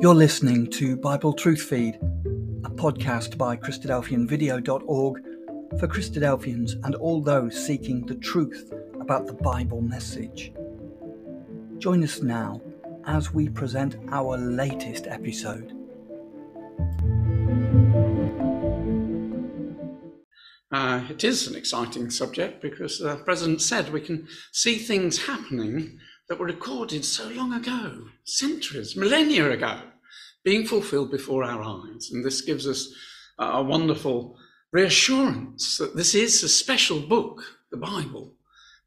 You're listening to Bible Truth Feed, a podcast by Christadelphianvideo.org for Christadelphians and all those seeking the truth about the Bible message. Join us now as we present our latest episode. Uh, it is an exciting subject because the President said we can see things happening that were recorded so long ago, centuries, millennia ago, being fulfilled before our eyes. And this gives us a wonderful reassurance that this is a special book, the Bible.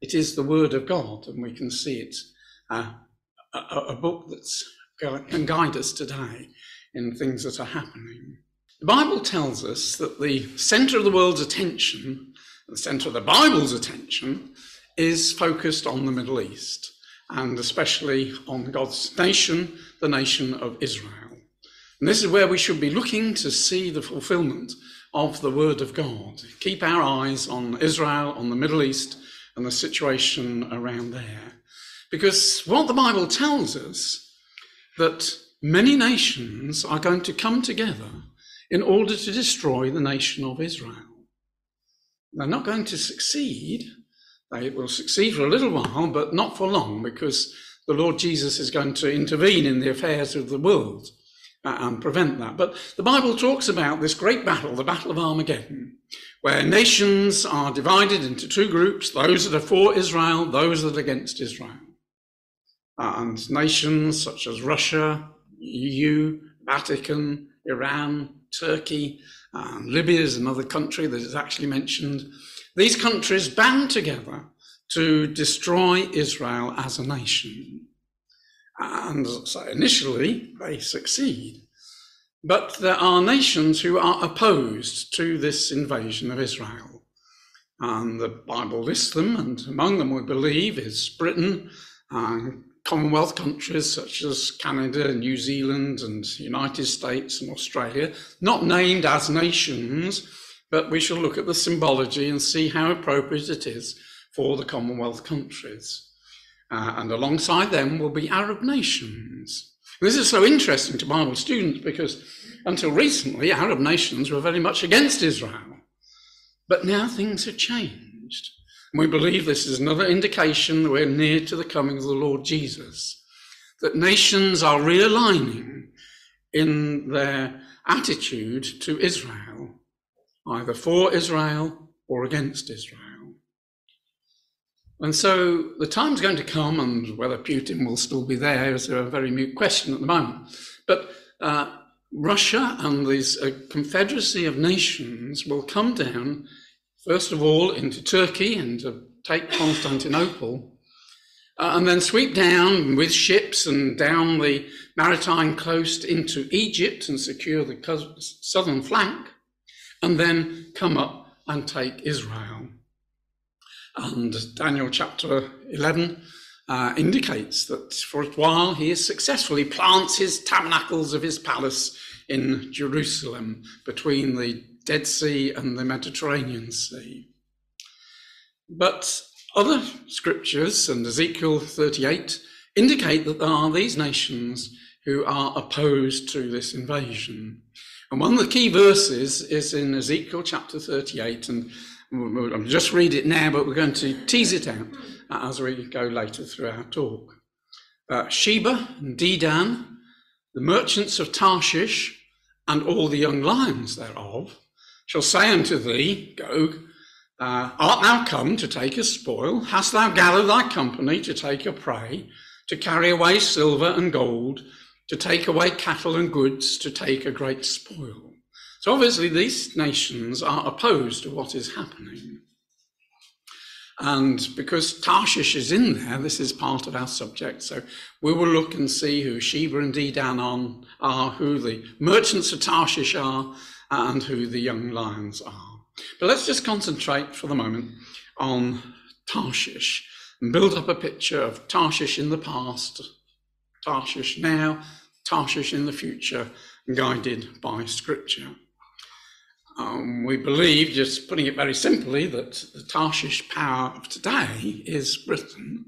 It is the Word of God, and we can see it uh, a, a, book that can guide us today in things that are happening. The Bible tells us that the center of the world's attention, the center of the Bible's attention, is focused on the Middle East and especially on God's nation, the nation of Israel. And this is where we should be looking to see the fulfillment of the Word of God. Keep our eyes on Israel, on the Middle East, and the situation around there. Because what the Bible tells us that many nations are going to come together in order to destroy the nation of Israel. They're not going to succeed, they will succeed for a little while, but not for long, because the Lord Jesus is going to intervene in the affairs of the world uh, and prevent that. But the Bible talks about this great battle, the Battle of Armageddon, where nations are divided into two groups those that are for Israel, those that are against Israel. And nations such as Russia, EU, Vatican, Iran, Turkey, um, Libya is another country that is actually mentioned these countries band together to destroy Israel as a nation. And so initially they succeed. But there are nations who are opposed to this invasion of Israel. And the Bible lists them, and among them, we believe, is Britain, and Commonwealth countries such as Canada, New Zealand, and United States and Australia, not named as nations, but we shall look at the symbology and see how appropriate it is for the Commonwealth countries. Uh, and alongside them will be Arab nations. This is so interesting to Bible students because until recently, Arab nations were very much against Israel. But now things have changed. And we believe this is another indication that we're near to the coming of the Lord Jesus, that nations are realigning in their attitude to Israel either for Israel or against Israel. And so the time's going to come, and whether Putin will still be there is a very mute question at the moment. But uh, Russia and this uh, confederacy of nations will come down, first of all, into Turkey and to take Constantinople, uh, and then sweep down with ships and down the maritime coast into Egypt and secure the southern flank and then come up and take Israel. And Daniel chapter 11 uh, indicates that for a while he is successful. He plants his tabernacles of his palace in Jerusalem between the Dead Sea and the Mediterranean Sea. But other scriptures and Ezekiel 38 indicate that there are these nations who are opposed to this invasion. And one of the key verses is in Ezekiel chapter 38, and I'll just read it now, but we're going to tease it out as we go later through our talk. Uh, Sheba and Dedan, the merchants of Tarshish, and all the young lions thereof, shall say unto thee, Gog, uh, art thou come to take a spoil? Hast thou gathered thy company to take a prey, to carry away silver and gold, to take away cattle and goods, to take a great spoil. So obviously, these nations are opposed to what is happening. And because Tarshish is in there, this is part of our subject. So we will look and see who Sheba and Dedan are, who the merchants of Tarshish are, and who the young lions are. But let's just concentrate for the moment on Tarshish and build up a picture of Tarshish in the past, Tarshish now, Tarshish in the future, guided by Scripture. Um, we believe, just putting it very simply, that the Tarshish power of today is Britain,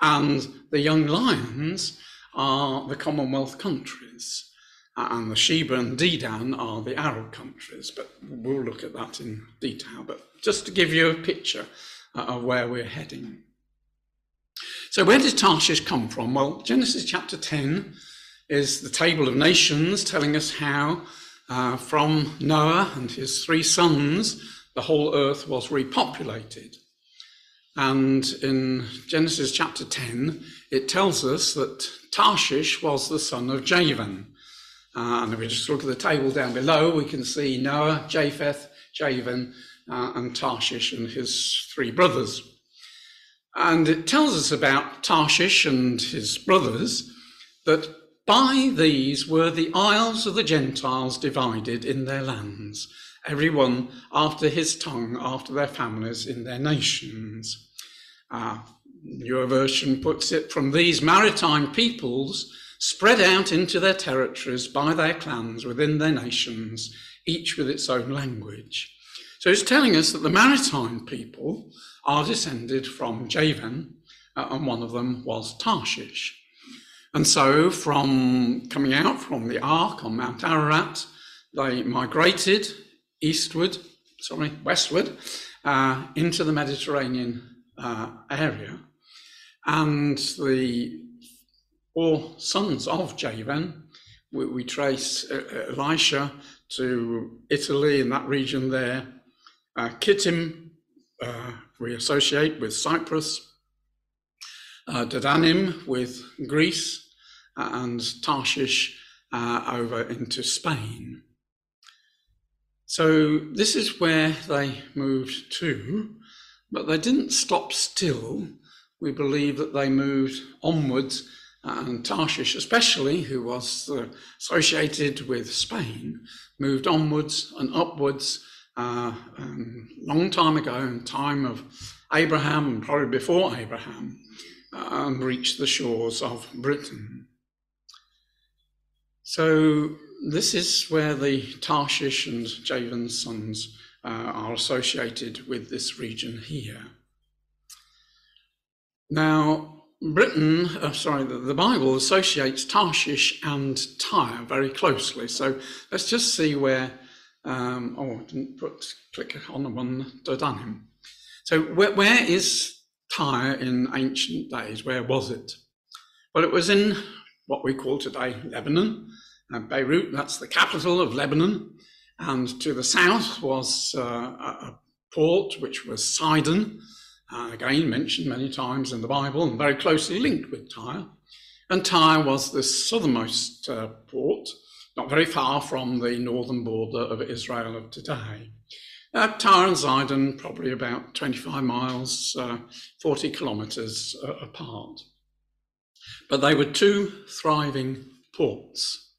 and the young lions are the Commonwealth countries, and the Sheba and Dedan are the Arab countries. But we'll look at that in detail. But just to give you a picture uh, of where we're heading. So, where did Tarshish come from? Well, Genesis chapter 10 is the table of nations telling us how, uh, from Noah and his three sons, the whole earth was repopulated. And in Genesis chapter 10, it tells us that Tarshish was the son of Javan. Uh, and if we just look at the table down below, we can see Noah, Japheth, Javan, uh, and Tarshish and his three brothers. And it tells us about Tarshish and his brothers that by these were the isles of the Gentiles divided in their lands, every one after his tongue, after their families, in their nations. Uh, your version puts it from these maritime peoples spread out into their territories by their clans within their nations, each with its own language. So it's telling us that the maritime people are descended from Javan, uh, and one of them was Tarshish. And so, from coming out from the Ark on Mount Ararat, they migrated eastward, sorry, westward, uh, into the Mediterranean uh, area. And the four sons of Javan, we, we trace uh, Elishah to Italy in that region there. Uh, Kittim, uh, we associate with Cyprus. Uh, Dodanim with Greece, and Tarshish uh, over into Spain. So this is where they moved to, but they didn't stop still. We believe that they moved onwards, and Tarshish, especially, who was uh, associated with Spain, moved onwards and upwards uh, um, long time ago, in time of Abraham and probably before Abraham, and reached the shores of Britain. So this is where the Tarshish and Javan sons uh, are associated with this region here. Now, Britain, uh, sorry, the, the, Bible associates Tarshish and Tyre very closely. So let's just see where, um, oh, I didn't put, click on the one, Dodanim. So where, where is Tyre in ancient days? Where was it? Well, it was in what we call today Lebanon. Uh, Beirut, that's the capital of Lebanon. And to the south was uh, a port, which was Sidon, uh, again mentioned many times in the Bible and very closely linked with Tyre. And Tyre was the southernmost uh, port, not very far from the northern border of Israel of today. Tyre and Sidon, probably about 25 miles, uh, 40 kilometres uh, apart. But they were two thriving ports.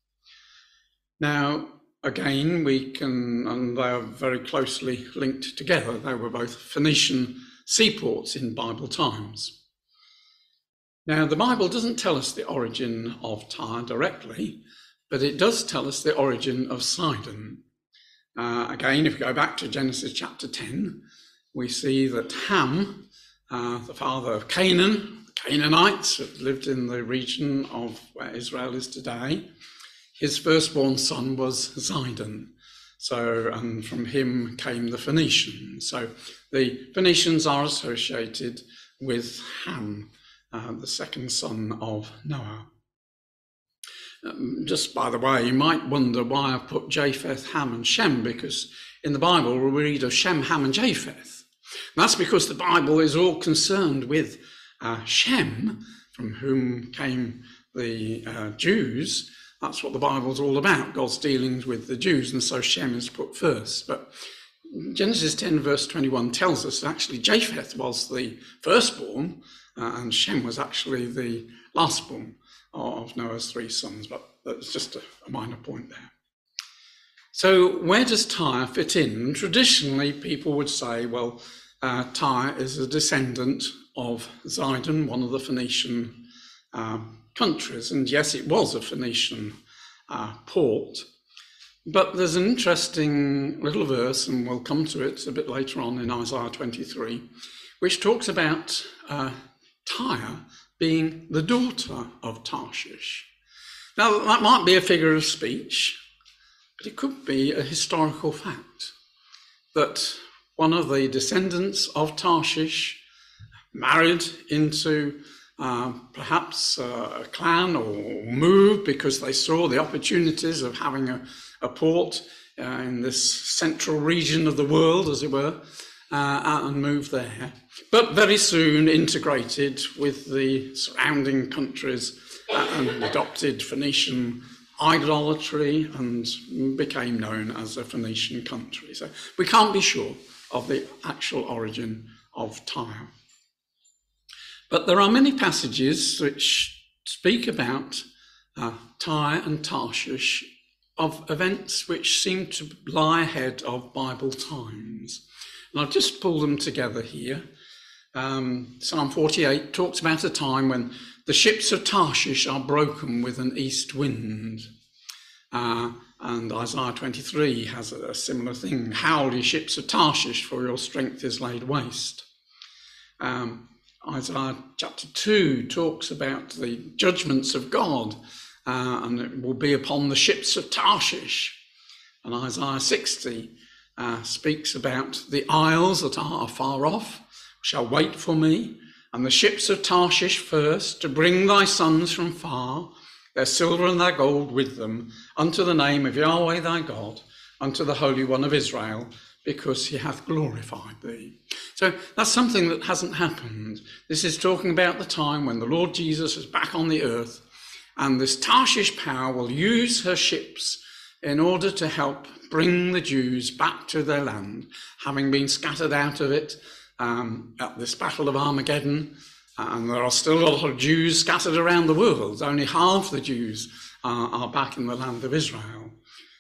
Now, again, we can, and they are very closely linked together. They were both Phoenician seaports in Bible times. Now, the Bible doesn't tell us the origin of Tyre directly, but it does tell us the origin of Sidon. Uh, again, if we go back to Genesis chapter 10, we see that Ham, uh, the father of Canaan, Canaanites that lived in the region of where Israel is today, his firstborn son was Zidon. So, and from him came the Phoenicians. So the Phoenicians are associated with Ham, uh, the second son of Noah. Um, just by the way, you might wonder why I put Japheth, Ham, and Shem, because in the Bible we read of Shem, Ham, and Japheth. And that's because the Bible is all concerned with uh, Shem, from whom came the uh, Jews, that's what the Bible's all about, God's dealings with the Jews, and so Shem is put first. But Genesis 10, verse 21 tells us that actually Japheth was the firstborn, uh, and Shem was actually the lastborn of Noah's three sons. But that's just a, a minor point there. So, where does Tyre fit in? Traditionally, people would say, well, uh, Tyre is a descendant of Zidon, one of the Phoenician um, countries. And yes, it was a Phoenician uh, port. But there's an interesting little verse, and we'll come to it a bit later on in Isaiah 23, which talks about uh, Tyre being the daughter of Tarshish. Now, that might be a figure of speech, but it could be a historical fact that one of the descendants of Tarshish married into uh, perhaps uh, a clan or moved because they saw the opportunities of having a, a port uh, in this central region of the world, as it were, uh, and moved there. But very soon integrated with the surrounding countries uh, and adopted Phoenician idolatry and became known as a Phoenician country. So we can't be sure of the actual origin of Tyre. But there are many passages which speak about uh, Tyre and Tarshish of events which seem to lie ahead of Bible times. And I've just pulled them together here. Um, Psalm 48 talks about a time when the ships of Tarshish are broken with an east wind. Uh, and Isaiah 23 has a similar thing. Howl, ye ships of Tarshish, for your strength is laid waste. Um, Isaiah chapter 2 talks about the judgments of God, uh, and it will be upon the ships of Tarshish. And Isaiah 60 uh, speaks about the isles that are far off shall wait for me, and the ships of Tarshish first, to bring thy sons from far, their silver and their gold with them, unto the name of Yahweh thy God, unto the Holy One of Israel, because he hath glorified thee. So that's something that hasn't happened. This is talking about the time when the Lord Jesus is back on the earth, and this Tarshish power will use her ships in order to help bring the Jews back to their land, having been scattered out of it um, at this Battle of Armageddon. And there are still a lot of Jews scattered around the world. Only half the Jews are, are back in the land of Israel.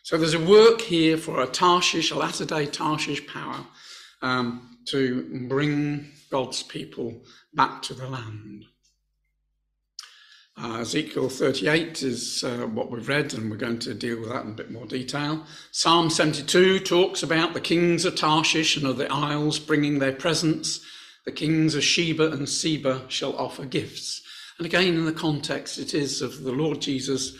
So there's a work here for a Tarshish, a latter day Tarshish power, um, to bring God's people back to the land. Uh, Ezekiel 38 is uh, what we've read, and we're going to deal with that in a bit more detail. Psalm 72 talks about the kings of Tarshish and of the isles bringing their presents. The kings of Sheba and Seba shall offer gifts. And again, in the context, it is of the Lord Jesus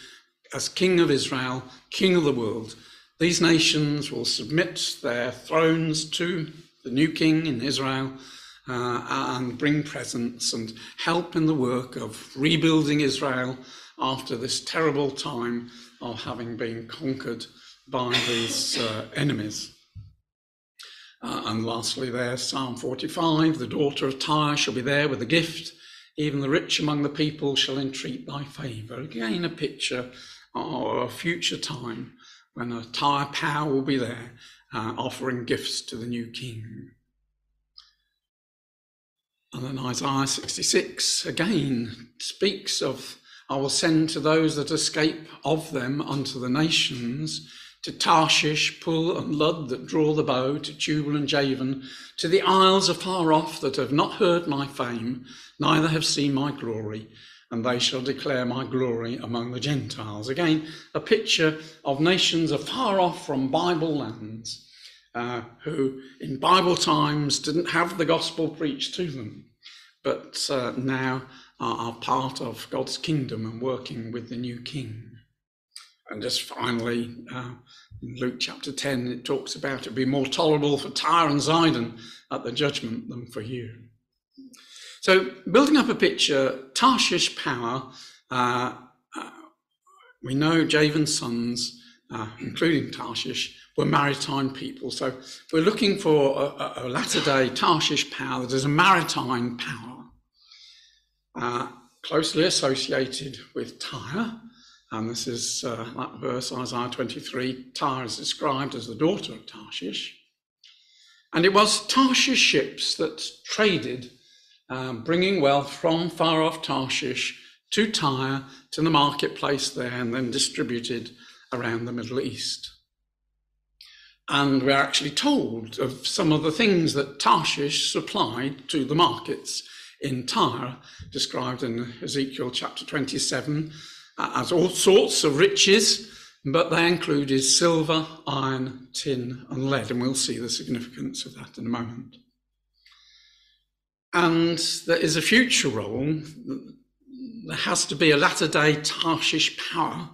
as King of Israel, King of the world. These nations will submit their thrones to the new king in Israel uh, and bring presents and help in the work of rebuilding Israel after this terrible time of having been conquered by these uh, enemies. Uh, and lastly, there, Psalm 45 the daughter of Tyre shall be there with a gift, even the rich among the people shall entreat thy favour. Again, a picture of a future time when a Tyre power will be there uh, offering gifts to the new king. And then Isaiah 66 again speaks of, I will send to those that escape of them unto the nations, to Tarshish, Pul, and Lud that draw the bow, to Tubal and Javan, to the isles afar off that have not heard my fame, neither have seen my glory, and they shall declare my glory among the Gentiles. Again, a picture of nations afar off from Bible lands uh, who in Bible times didn't have the gospel preached to them, but uh, now are, are, part of God's kingdom and working with the new king. And just finally, uh, in Luke chapter 10, it talks about it be more tolerable for Tyre and Zidon at the judgment than for you. So, building up a picture, Tarshish power, uh, uh, we know Javan's sons, uh, including Tarshish, were maritime people. So we're looking for a, a latter day Tarshish power that is a maritime power, uh, closely associated with Tyre. And this is uh, that verse, Isaiah 23. Tyre is described as the daughter of Tarshish. And it was Tarshish ships that traded, um, bringing wealth from far off Tarshish to Tyre, to the marketplace there, and then distributed around the Middle East. And we're actually told of some of the things that Tarshish supplied to the markets in Tyre, described in Ezekiel chapter 27 uh, as all sorts of riches, but they included silver, iron, tin, and lead. And we'll see the significance of that in a moment. And there is a future role there has to be a latter day Tarshish power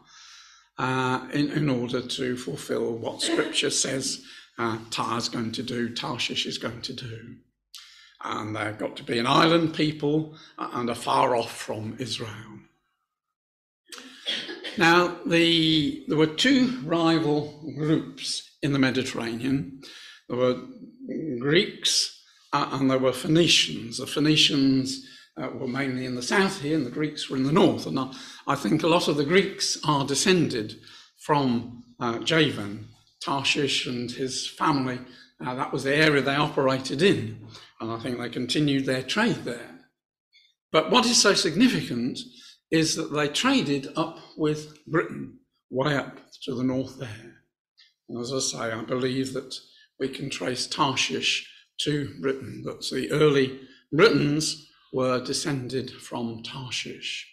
uh, in, in order to fulfill what Scripture says uh, is going to do, Tarshish is going to do. And they've got to be an island people and are far off from Israel. Now, the, there were two rival groups in the Mediterranean. There were Greeks uh, and there were Phoenicians. The Phoenicians uh, were mainly in the south here, and the Greeks were in the north. And I, I think a lot of the Greeks are descended from uh, Javan, Tarshish, and his family. Uh, that was the area they operated in, and I think they continued their trade there. But what is so significant is that they traded up with Britain, way up to the north there. And as I say, I believe that we can trace Tarshish to Britain, that the early Britons were descended from Tarshish.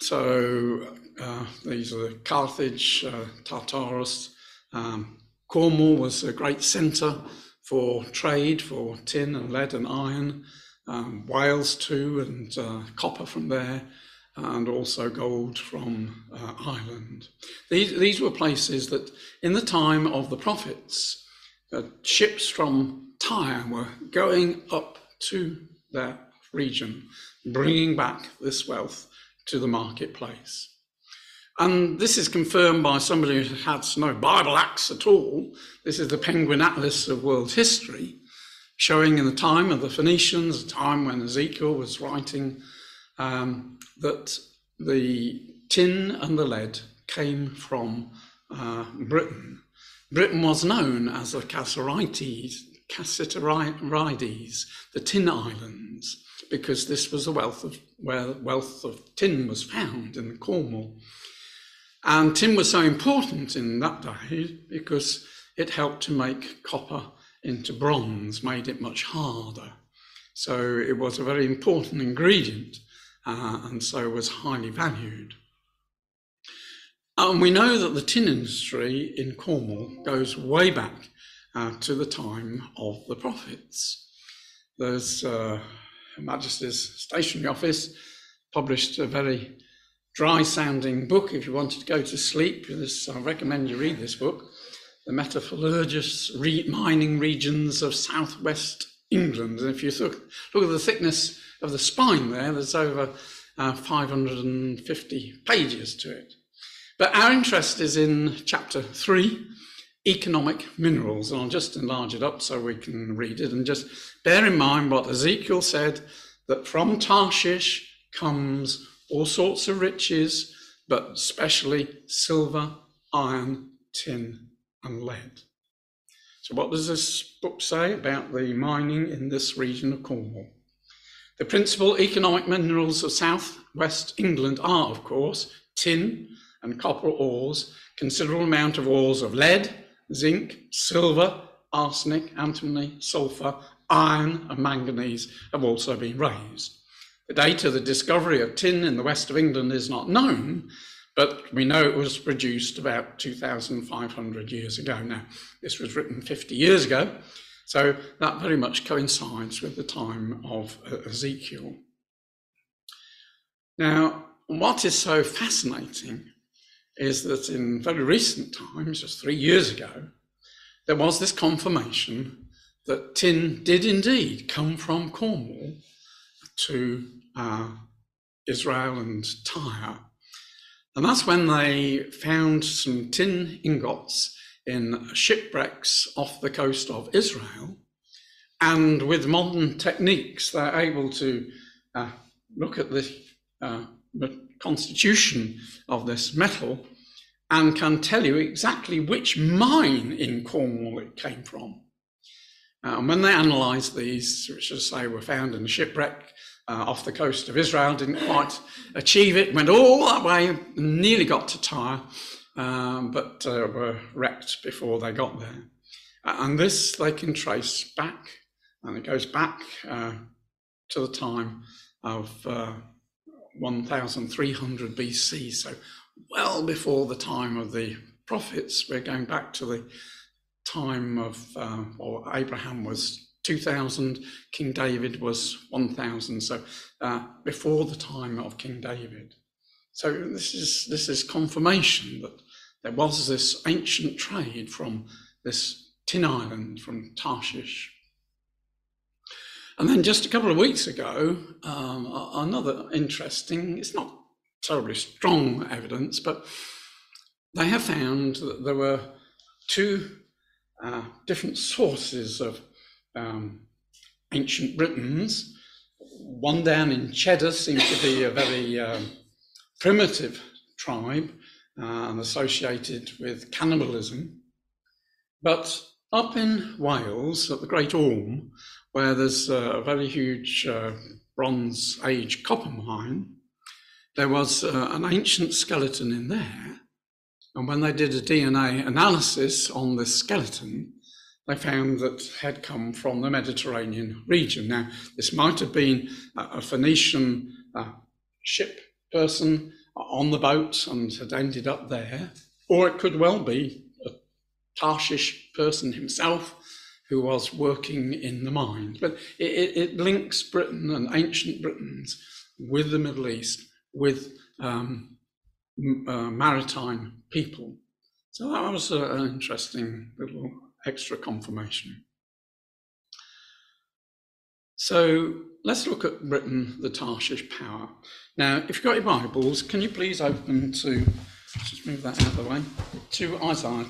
So uh, these are Carthage, uh, Tartessus. Um, Cornwall was a great centre for trade, for tin and lead and iron. Um, Wales too, and uh, copper from there, and also gold from uh, Ireland. These, these were places that, in the time of the prophets, uh, ships from Tyre were going up to that region, bringing back this wealth to the marketplace. And this is confirmed by somebody who has no Bible acts at all. This is the Penguin Atlas of World History, showing in the time of the Phoenicians, the time when Ezekiel was writing, um, that the tin and the lead came from uh, Britain. Britain was known as the Cassarites, Cassiterides, the Tin Islands, because this was the wealth of where wealth of tin was found in Cornwall. And tin was so important in that day because it helped to make copper into bronze, made it much harder. So it was a very important ingredient uh, and so was highly valued. And we know that the tin industry in Cornwall goes way back uh, to the time of the prophets. There's uh, Her Majesty's Stationery Office published a very dry sounding book. If you wanted to go to sleep, this, I recommend you read this book The Metalliferous Re- Mining Regions of Southwest England. And if you look, look at the thickness of the spine there, there's over uh, 550 pages to it. But our interest is in chapter three economic minerals. And I'll just enlarge it up so we can read it. And just bear in mind what Ezekiel said that from Tarshish comes all sorts of riches, but especially silver, iron, tin, and lead. So, what does this book say about the mining in this region of Cornwall? The principal economic minerals of southwest England are, of course, tin and copper ores, considerable amount of ores of lead, zinc, silver, arsenic, antimony, sulfur, iron, and manganese have also been raised. The date of the discovery of tin in the west of England is not known, but we know it was produced about 2,500 years ago. Now, this was written 50 years ago, so that very much coincides with the time of Ezekiel. Now, what is so fascinating is that in very recent times, just three years ago, there was this confirmation that tin did indeed come from Cornwall to uh, Israel and Tyre. And that's when they found some tin ingots in shipwrecks off the coast of Israel. And with modern techniques, they're able to uh, look at the uh, constitution of this metal and can tell you exactly which mine in Cornwall it came from. Uh, and when they analysed these, which as I say were found in a shipwreck uh, off the coast of Israel, didn't quite achieve it, went all that way, nearly got to Tyre, um, but uh, were wrecked before they got there. and this they can trace back, and it goes back uh, to the time of uh, 1300 BC, so well before the time of the prophets. We're going back to the time of, uh, Abraham was 2000, King David was 1000, so uh, before the time of King David. So this is, this is confirmation that there was this ancient trade from this tin island, from Tarshish. And then just a couple of weeks ago, um, another interesting, it's not terribly strong evidence, but they have found that there were two uh, different sources of um, ancient Britons. One down in Cheddar seemed to be a very um, primitive tribe uh, and associated with cannibalism. But up in Wales at the Great Orme, where there's a very huge uh, Bronze Age copper mine, there was uh, an ancient skeleton in there. And when they did a DNA analysis on this skeleton, they found that had come from the Mediterranean region. Now, this might have been a Phoenician uh, ship person on the boat and had ended up there, or it could well be a Tarshish person himself who was working in the mine. But it, it links Britain and ancient Britons with the Middle East, with um, uh, maritime people. So that was an interesting little extra confirmation. So let's look at Britain, the Tarshish power. Now, if you've got your Bibles, can you please open to, just move that out of the way, to Isaiah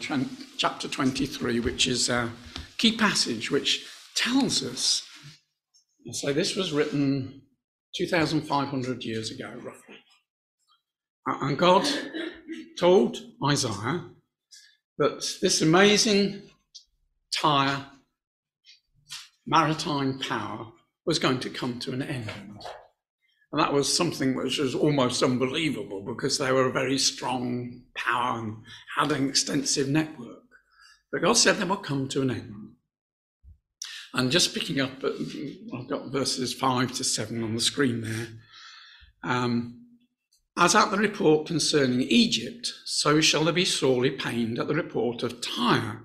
chapter 23, which is a key passage which tells us, so this was written 2,500 years ago, roughly. And God told Isaiah that this amazing Tyre maritime power was going to come to an end. And that was something which was almost unbelievable because they were a very strong power and had an extensive network. But God said they would come to an end. And just picking up, uh, I've got verses 5 to 7 on the screen there. Um, as at the report concerning Egypt, so shall they be sorely pained at the report of Tyre.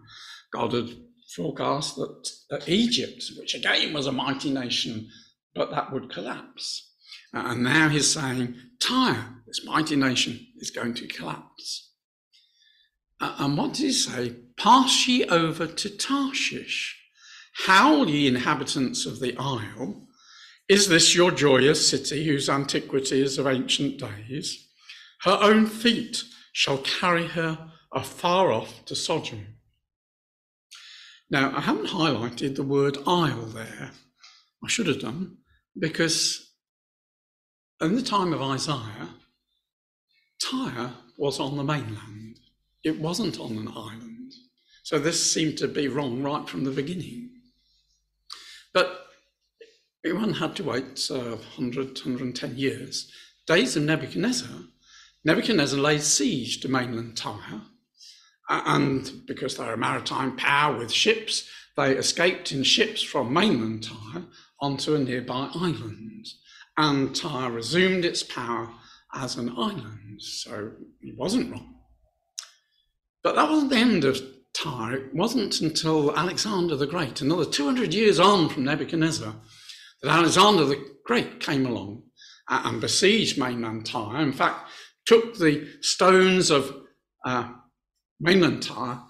God had forecast that, that Egypt, which again was a mighty nation, but that would collapse. Uh, and now he's saying, Tyre, this mighty nation, is going to collapse. Uh, and what does he say? Pass ye over to Tarshish. Howl, ye inhabitants of the isle. Is this your joyous city, whose antiquity is of ancient days? Her own feet shall carry her afar off to sojourn. Now, I haven't highlighted the word isle there. I should have done, because in the time of Isaiah, Tyre was on the mainland. It wasn't on an island. So this seemed to be wrong right from the beginning. But Everyone had to wait uh, 100, 110 years. Days of Nebuchadnezzar, Nebuchadnezzar laid siege to mainland Tyre. And because they're a maritime power with ships, they escaped in ships from mainland Tyre onto a nearby island. And Tyre resumed its power as an island. So he wasn't wrong. But that wasn't the end of Tyre. It wasn't until Alexander the Great, another 200 years on from Nebuchadnezzar, that Alexander the Great came along and besieged mainland Tyre. In fact, took the stones of uh, mainland Tyre,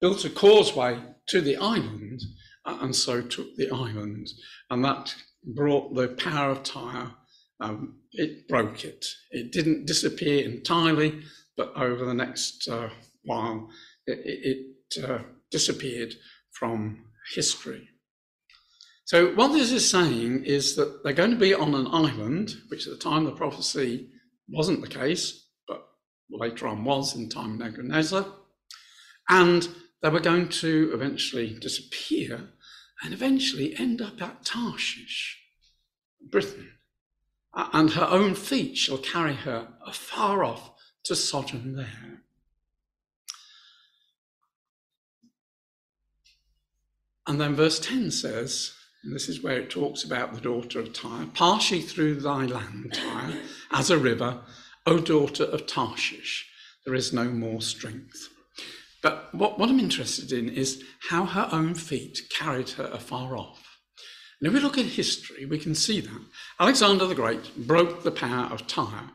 built a causeway to the island, and so took the island. And that brought the power of Tyre, um, it broke it. It didn't disappear entirely, but over the next uh, while, it, it uh, disappeared from history. So, what this is saying is that they're going to be on an island, which at the time of the prophecy wasn't the case, but later on was in time of Nebuchadnezzar. And they were going to eventually disappear and eventually end up at Tarshish, Britain. And her own feet shall carry her afar off to sojourn there. And then verse 10 says, and this is where it talks about the daughter of Tyre. Pass ye through thy land, Tyre, as a river, O daughter of Tarshish. There is no more strength. But what, what I'm interested in is how her own feet carried her afar off. And if we look at history, we can see that. Alexander the Great broke the power of Tyre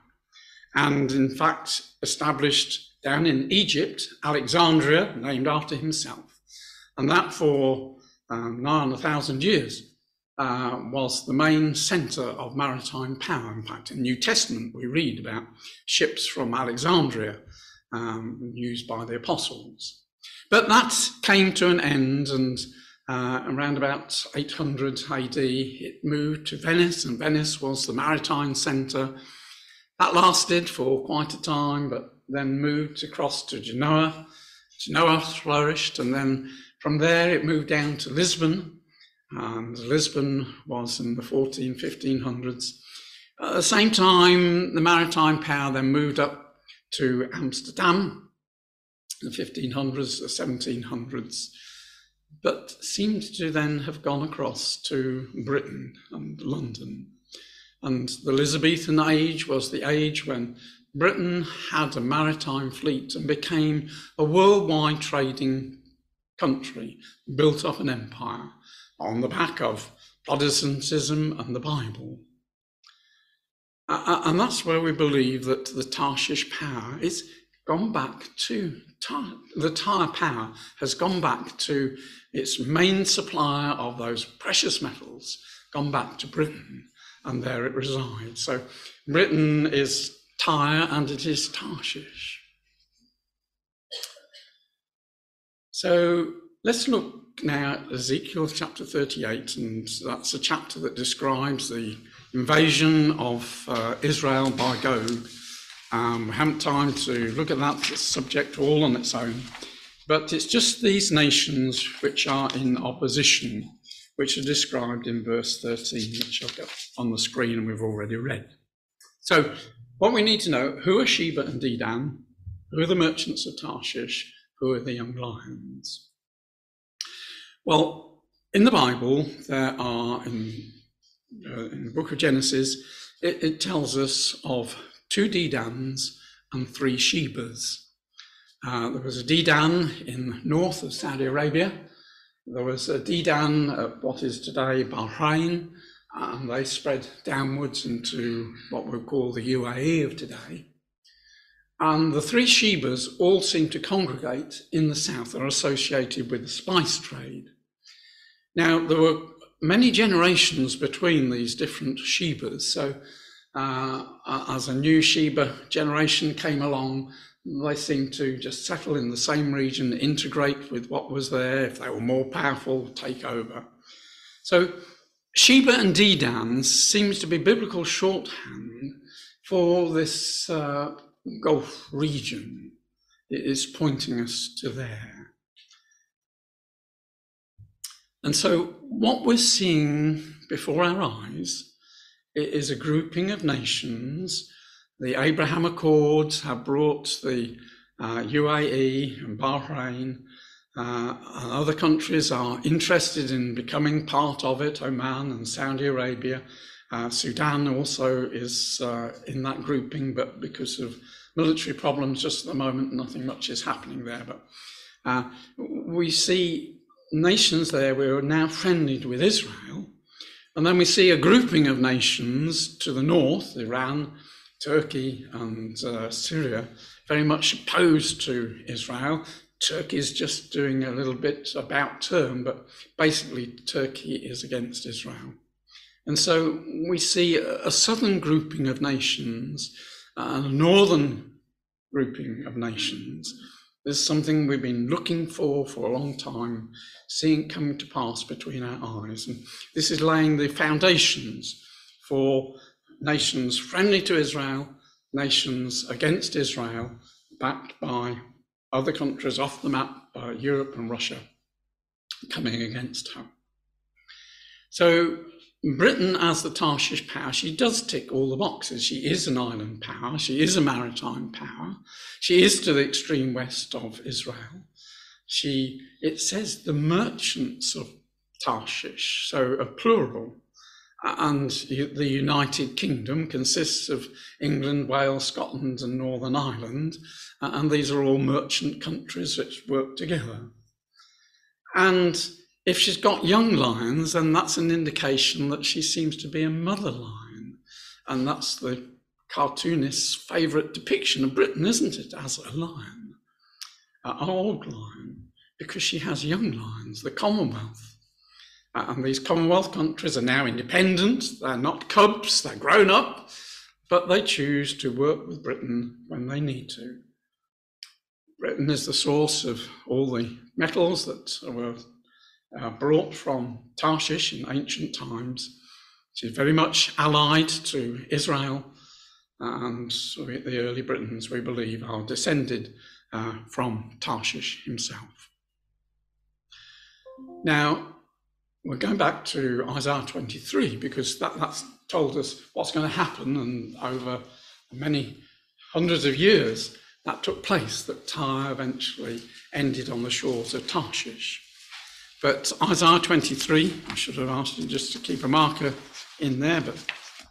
and, in fact, established down in Egypt Alexandria, named after himself. And that for um, nigh on a thousand years uh, was the main centre of maritime power. In fact, in the New Testament, we read about ships from Alexandria um, used by the apostles. But that came to an end, and uh, around about 800 AD, it moved to Venice, and Venice was the maritime centre. That lasted for quite a time, but then moved across to Genoa. Genoa flourished, and then from there it moved down to Lisbon, and Lisbon was in the 14, 1500s. At the same time, the maritime power then moved up to Amsterdam in the 1500s, the 1700s, but seemed to then have gone across to Britain and London. And the Elizabethan age was the age when Britain had a maritime fleet and became a worldwide trading country, built up an empire on the back of Protestantism and the Bible. And that's where we believe that the Tarshish power is gone back to the Tyre power has gone back to its main supplier of those precious metals, gone back to Britain, and there it resides. So Britain is Tyre and it is Tarshish. So let's look now at Ezekiel chapter 38, and that's a chapter that describes the invasion of uh, Israel by Gog. Um, we haven't time to look at that subject all on its own, but it's just these nations which are in opposition, which are described in verse 13, which I've got on the screen and we've already read. So, what we need to know who are Sheba and Dedan? Who are the merchants of Tarshish? Who are the young lions? Well, in the Bible, there are, in, uh, in the book of Genesis, it, it, tells us of two Dedans and three Shebas. Uh, there was a Dedan in north of Saudi Arabia. There was a Dedan at what is today Bahrain, and they spread downwards into what we call the UAE of today. And the three Shebas all seem to congregate in the south. They're associated with the spice trade. Now, there were many generations between these different Shebas. So, uh, as a new Sheba generation came along, they seemed to just settle in the same region, integrate with what was there. If they were more powerful, take over. So, Sheba and Dedan seems to be biblical shorthand for this uh, Gulf region. It is pointing us to there. And so, what we're seeing before our eyes is a grouping of nations. The Abraham Accords have brought the uh, UAE and Bahrain. Uh, and other countries are interested in becoming part of it, Oman and Saudi Arabia. Uh, Sudan also is uh, in that grouping, but because of military problems just at the moment, nothing much is happening there. But uh, we see nations there were now friendly with Israel. And then we see a grouping of nations to the north, Iran, Turkey, and uh, Syria, very much opposed to Israel. Turkey is just doing a little bit about term, but basically, Turkey is against Israel. And so we see a, southern grouping of nations, and a northern grouping of nations, this is something we've been looking for for a long time, seeing come to pass between our eyes. And this is laying the foundations for nations friendly to Israel, nations against Israel, backed by other countries off the map, by Europe and Russia, coming against her. So Britain, as the Tarshish power, she does tick all the boxes. She is an island power, she is a maritime power, she is to the extreme west of Israel. She, it says the merchants of Tarshish, so a plural. And the United Kingdom consists of England, Wales, Scotland, and Northern Ireland. And these are all merchant countries which work together. And If she's got young lions, then that's an indication that she seems to be a mother lion. And that's the cartoonist's favourite depiction of Britain, isn't it, as a lion, an old lion, because she has young lions, the Commonwealth. Uh, and these Commonwealth countries are now independent, they're not cubs, they're grown up, but they choose to work with Britain when they need to. Britain is the source of all the metals that were uh, brought from Tarshish in ancient times. She's very much allied to Israel, and the early Britons, we believe, are descended uh, from Tarshish himself. Now, we're going back to Isaiah 23 because that, that's told us what's going to happen, and over many hundreds of years, that took place, that Tyre eventually ended on the shores of Tarshish. But Isaiah 23, I should have asked you just to keep a marker in there, but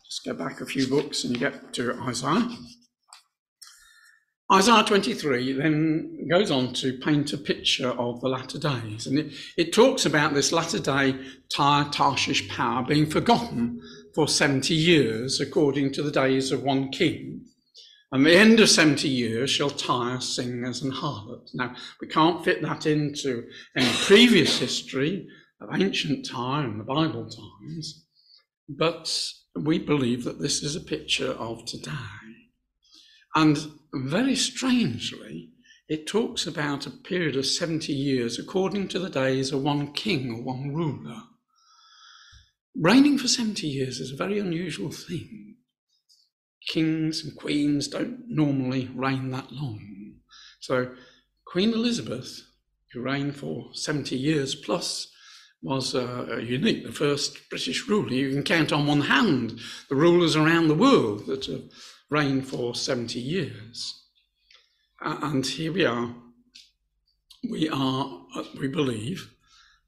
just go back a few books and you get to Isaiah. Isaiah 23 then goes on to paint a picture of the latter days. And it, it talks about this latter day Tyre Tarshish power being forgotten for 70 years, according to the days of one king. And the end of 70 years shall Tyre singers and harlots. Now, we can't fit that into any previous history of ancient Tyre and the Bible times, but we believe that this is a picture of today. And very strangely, it talks about a period of 70 years according to the days of one king or one ruler. Reigning for 70 years is a very unusual thing. Kings and queens don't normally reign that long. So, Queen Elizabeth, who reigned for 70 years plus, was uh, unique, the first British ruler. You can count on one hand the rulers around the world that have reigned for 70 years. Uh, and here we are. We are, uh, we believe,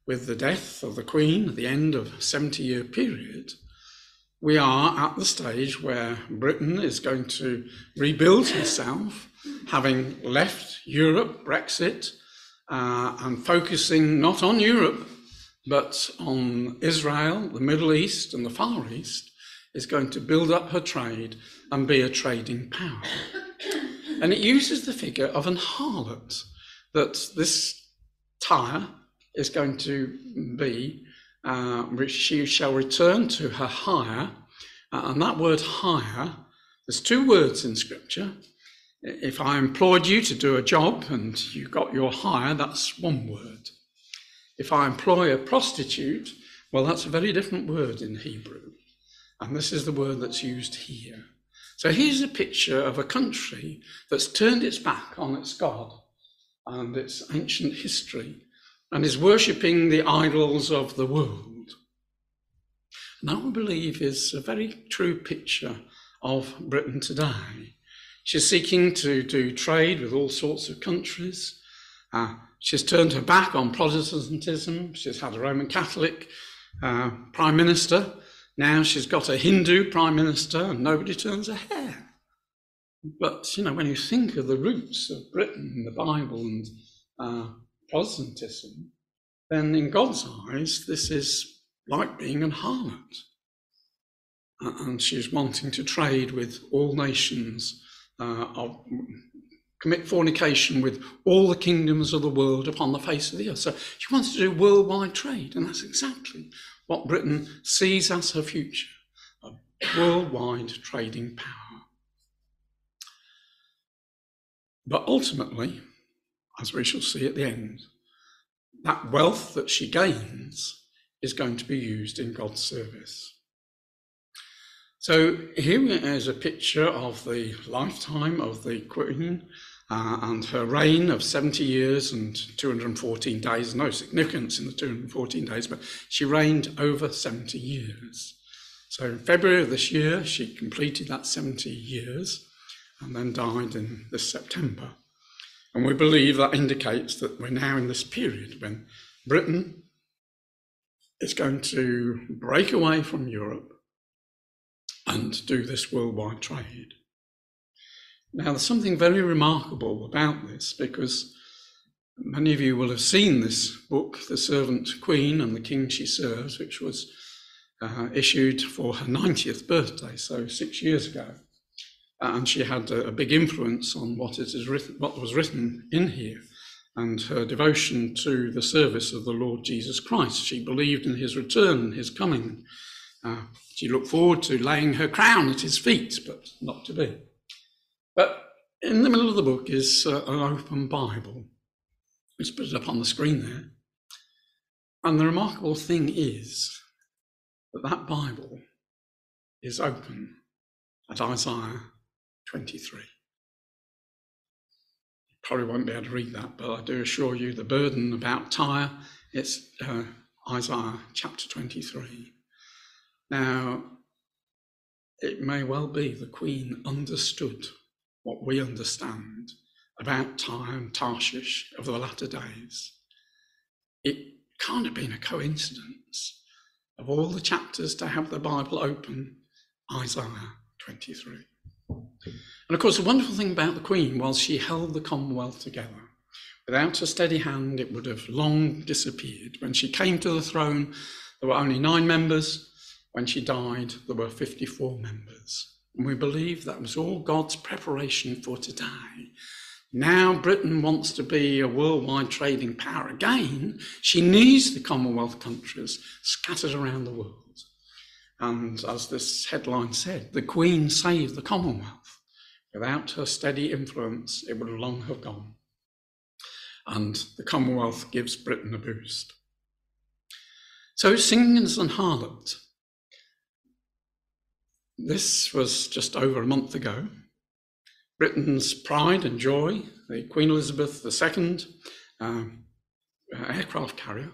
with the death of the Queen at the end of a 70 year period, we are at the stage where Britain is going to rebuild itself, having left Europe, Brexit, uh, and focusing not on Europe, but on Israel, the Middle East, and the Far East, is going to build up her trade and be a trading power. And it uses the figure of an harlot, that this Tyre is going to be, uh, she shall return to her hire. Uh, and that word hire, there's two words in scripture. If I employed you to do a job and you got your hire, that's one word. If I employ a prostitute, well, that's a very different word in Hebrew. And this is the word that's used here. So here's a picture of a country that's turned its back on its God and its ancient history and is worshipping the idols of the world. And that, we believe, is a very true picture of Britain today. She's seeking to do trade with all sorts of countries. Uh, she's turned her back on Protestantism. She's had a Roman Catholic uh, prime minister. Now she's got a Hindu prime minister, and nobody turns a hair. But, you know, when you think of the roots of Britain, the Bible, and uh, Protestantism, then in God's eyes, this is like being an harlot. And she's wanting to trade with all nations, uh, of, commit fornication with all the kingdoms of the world upon the face of the earth. So she wants to do worldwide trade, and that's exactly what Britain sees as her future a worldwide trading power. But ultimately, as we shall see at the end, that wealth that she gains is going to be used in God's service. So here is a picture of the lifetime of the Queen uh, and her reign of 70 years and 214 days. No significance in the 214 days, but she reigned over 70 years. So in February of this year, she completed that 70 years and then died in this September. And we believe that indicates that we're now in this period when Britain is going to break away from Europe and do this worldwide trade. Now, there's something very remarkable about this because Many of you will have seen this book, The Servant Queen and the King She Serves, which was uh, issued for her 90th birthday, so six years ago. And she had a, a big influence on what, it is written, what was written in here and her devotion to the service of the Lord Jesus Christ. She believed in his return his coming. Uh, she looked forward to laying her crown at his feet, but not to be. But in the middle of the book is uh, an open Bible Let's put it up on the screen there. And the remarkable thing is that that Bible is open at Isaiah 23. You probably won't be able to read that, but I do assure you the burden about Tyre, it's uh, Isaiah chapter 23. Now, it may well be the Queen understood what we understand about Tyre and Tarshish of the latter days. It can't have been a coincidence of all the chapters to have the Bible open, Isaiah 23. And of course, the wonderful thing about the Queen was she held the Commonwealth together. Without a steady hand, it would have long disappeared. When she came to the throne, there were only nine members. When she died, there were 54 members. And we believe that was all God's preparation for today now Britain wants to be a worldwide trading power again. She needs the Commonwealth countries scattered around the world. And as this headline said, the Queen saved the Commonwealth. Without her steady influence, it would long have gone. And the Commonwealth gives Britain a boost. So, Singers and Harlot. This was just over a month ago. Britain's pride and joy, the Queen Elizabeth II um, aircraft carrier,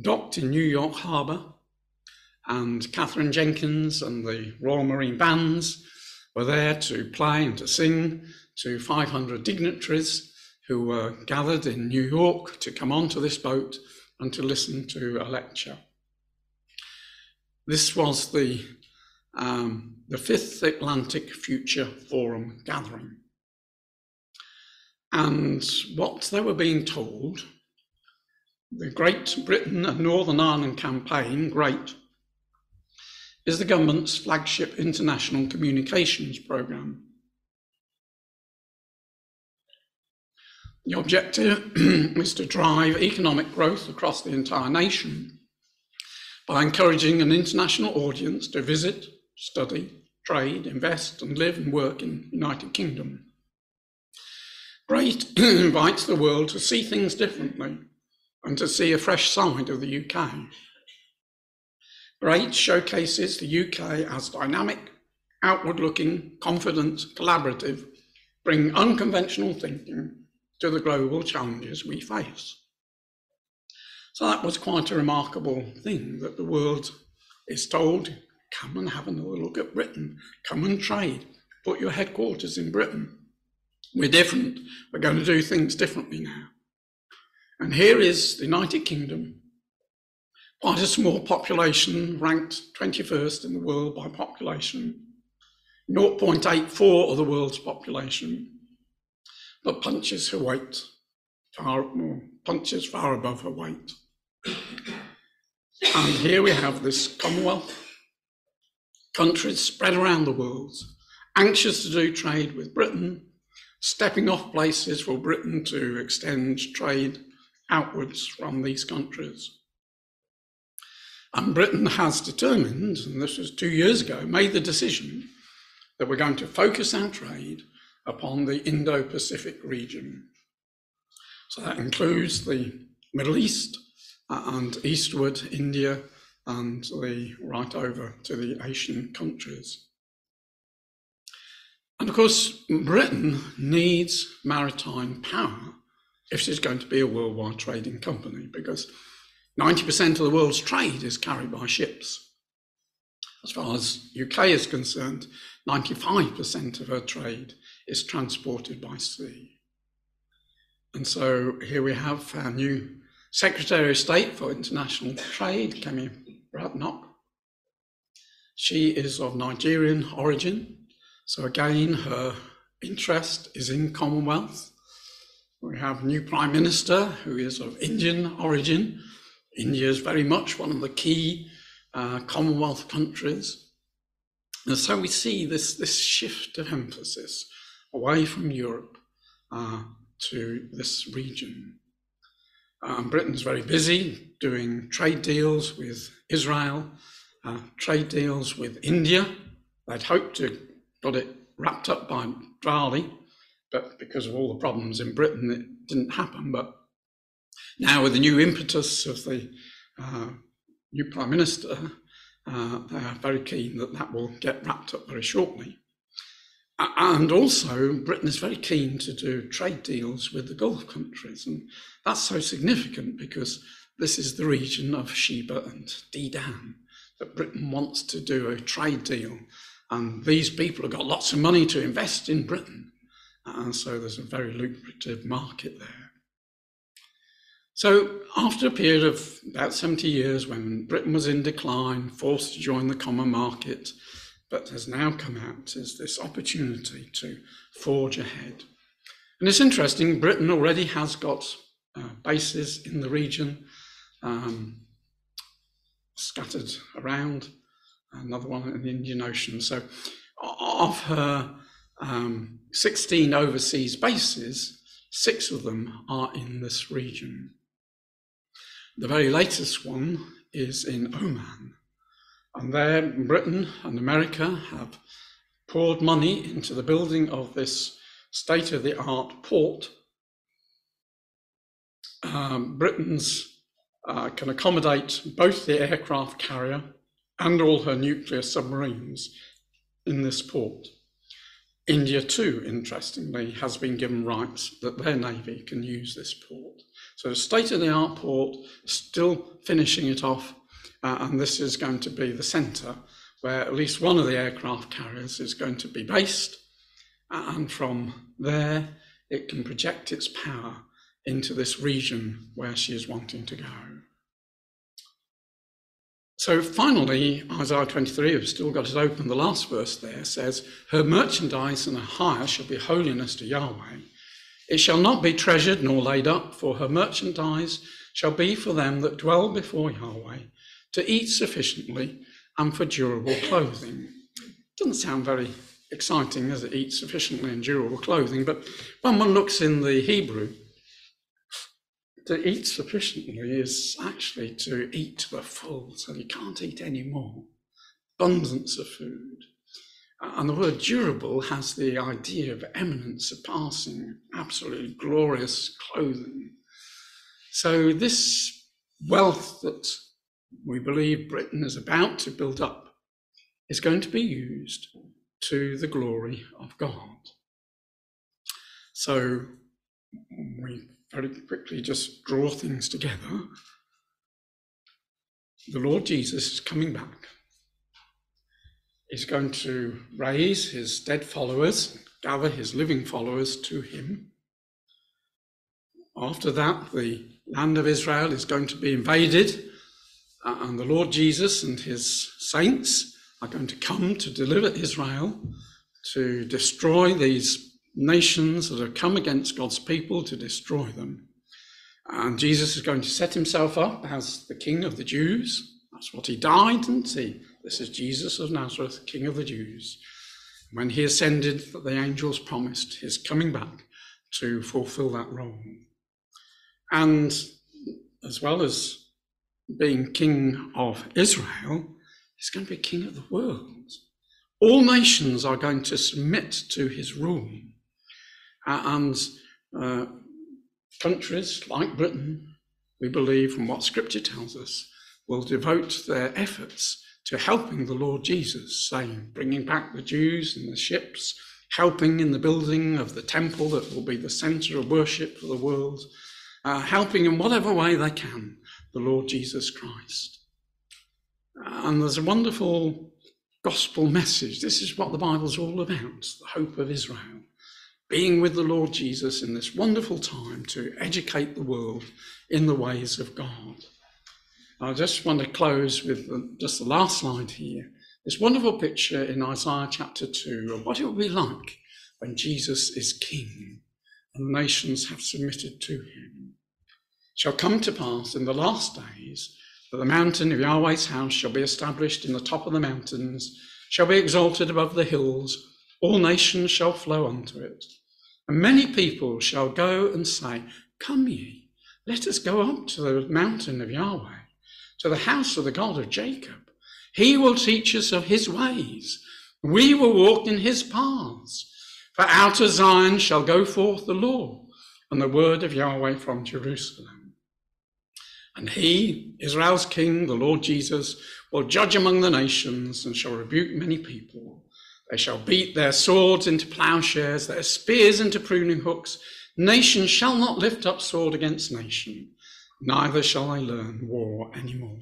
docked in New York Harbour, and Katherine Jenkins and the Royal Marine Bands were there to play and to sing to 500 dignitaries who were gathered in New York to come onto this boat and to listen to a lecture. This was the um, the Fifth Atlantic Future Forum gathering. And what they were being told, the Great Britain and Northern Ireland campaign, GREAT, is the government's flagship international communications programme. The objective is to drive economic growth across the entire nation by encouraging an international audience to visit, study, trade, invest, and live and work in the United Kingdom. Great invites the world to see things differently and to see a fresh side of the UK. Great showcases the UK as dynamic, outward looking, confident, collaborative, bring unconventional thinking to the global challenges we face. So that was quite a remarkable thing that the world is told Come and have another look at Britain. Come and trade. Put your headquarters in Britain. We're different. We're going to do things differently now. And here is the United Kingdom, quite a small population, ranked 21st in the world by population, 0.84 of the world's population, but punches her weight far more, punches far above her weight. And here we have this Commonwealth countries spread around the world, anxious to do trade with Britain, stepping off places for Britain to extend trade outwards from these countries. And Britain has determined, and this was two years ago, made the decision that we're going to focus our trade upon the Indo Pacific region. So that includes the Middle East uh, and eastward India and the right over to the Asian countries. And of course, Britain needs maritime power if she's going to be a worldwide trading company, because 90% of the world's trade is carried by ships. As far as UK is concerned, 95% of her trade is transported by sea. And so here we have our new Secretary of State for International Trade, Kemi Badenoch. She is of Nigerian origin, so again, her interest is in Commonwealth. We have a new Prime Minister who is of Indian origin. India is very much one of the key uh, Commonwealth countries. And so we see this, this shift of emphasis away from Europe uh, to this region. Um, Britain's very busy doing trade deals with Israel, uh, trade deals with India. They'd hoped to got it wrapped up by Diwali, but because of all the problems in Britain, it didn't happen. But now, with the new impetus of the uh, new Prime Minister, uh, they are very keen that that will get wrapped up very shortly. And also, Britain is very keen to do trade deals with the Gulf countries. And that's so significant because this is the region of Sheba and Dedan that Britain wants to do a trade deal. And these people have got lots of money to invest in Britain. And so there's a very lucrative market there. So, after a period of about 70 years when Britain was in decline, forced to join the common market, but has now come out as this opportunity to forge ahead. And it's interesting, Britain already has got uh, bases in the region um, scattered around, another one in the Indian Ocean. So, of her um, 16 overseas bases, six of them are in this region. The very latest one is in Oman. And there, Britain and America have poured money into the building of this state of the art port. Um, Britain's uh, can accommodate both the aircraft carrier and all her nuclear submarines in this port. India, too, interestingly, has been given rights that their navy can use this port. So, state of the art port, still finishing it off uh, and this is going to be the centre where at least one of the aircraft carriers is going to be based. And from there, it can project its power into this region where she is wanting to go. So finally, Isaiah 23, we've still got it open, the last verse there says, Her merchandise and her hire shall be holiness to Yahweh. It shall not be treasured nor laid up, for her merchandise shall be for them that dwell before Yahweh to eat sufficiently and for durable clothing. Doesn't sound very exciting, does it? Eat sufficiently and durable clothing. But when one looks in the Hebrew, to eat sufficiently is actually to eat to the full, so you can't eat any more. Abundance of food. And the word durable has the idea of eminence surpassing, absolutely glorious clothing. So, this wealth that we believe Britain is about to build up is going to be used to the glory of God. So we very quickly just draw things together. The Lord Jesus is coming back. He's going to raise his dead followers, gather his living followers to him. After that, the land of Israel is going to be invaded uh, and the Lord Jesus and his saints are going to come to deliver Israel, to destroy these nations that have come against God's people, to destroy them. And Jesus is going to set himself up as the King of the Jews. That's what he died, didn't see, this is Jesus of Nazareth, King of the Jews. When he ascended, the angels promised his coming back to fulfill that role. And as well as being king of Israel, he's going to be king of the world. All nations are going to submit to his rule. and uh, countries like Britain, we believe from what scripture tells us, will devote their efforts to helping the Lord Jesus, saying, bringing back the Jews and the ships, helping in the building of the temple that will be the center of worship for the world, uh, helping in whatever way they can the Lord Jesus Christ. And there's a wonderful gospel message. This is what the Bible's all about the hope of Israel. Being with the Lord Jesus in this wonderful time to educate the world in the ways of God. I just want to close with uh, just the last slide here. This wonderful picture in Isaiah chapter 2 of what it will be like when Jesus is king and the nations have submitted to him. It shall come to pass in the last days that the mountain of Yahweh's house shall be established in the top of the mountains, shall be exalted above the hills, all nations shall flow unto it. And many people shall go and say, Come ye, let us go up to the mountain of Yahweh, to the house of the God of Jacob. He will teach us of his ways. We will walk in his paths. For out of Zion shall go forth the law and the word of Yahweh from Jerusalem. And he, Israel's king, the Lord Jesus, will judge among the nations and shall rebuke many people. They shall beat their swords into plowshares, their spears into pruning hooks. Nation shall not lift up sword against nation, neither shall I learn war any more.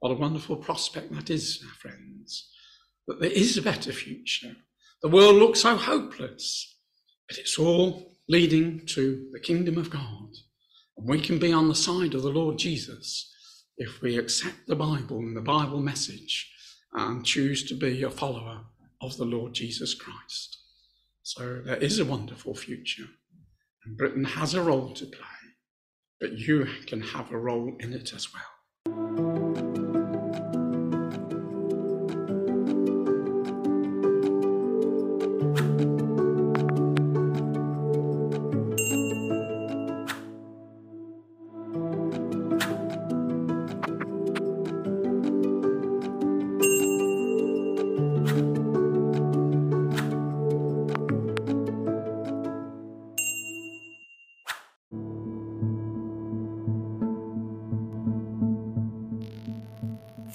What a wonderful prospect that is, our friends, that there is a better future the world looks so hopeless, but it's all leading to the kingdom of God. And we can be on the side of the Lord Jesus if we accept the Bible and the Bible message and choose to be a follower of the Lord Jesus Christ. So there is a wonderful future, and Britain has a role to play, but you can have a role in it as well.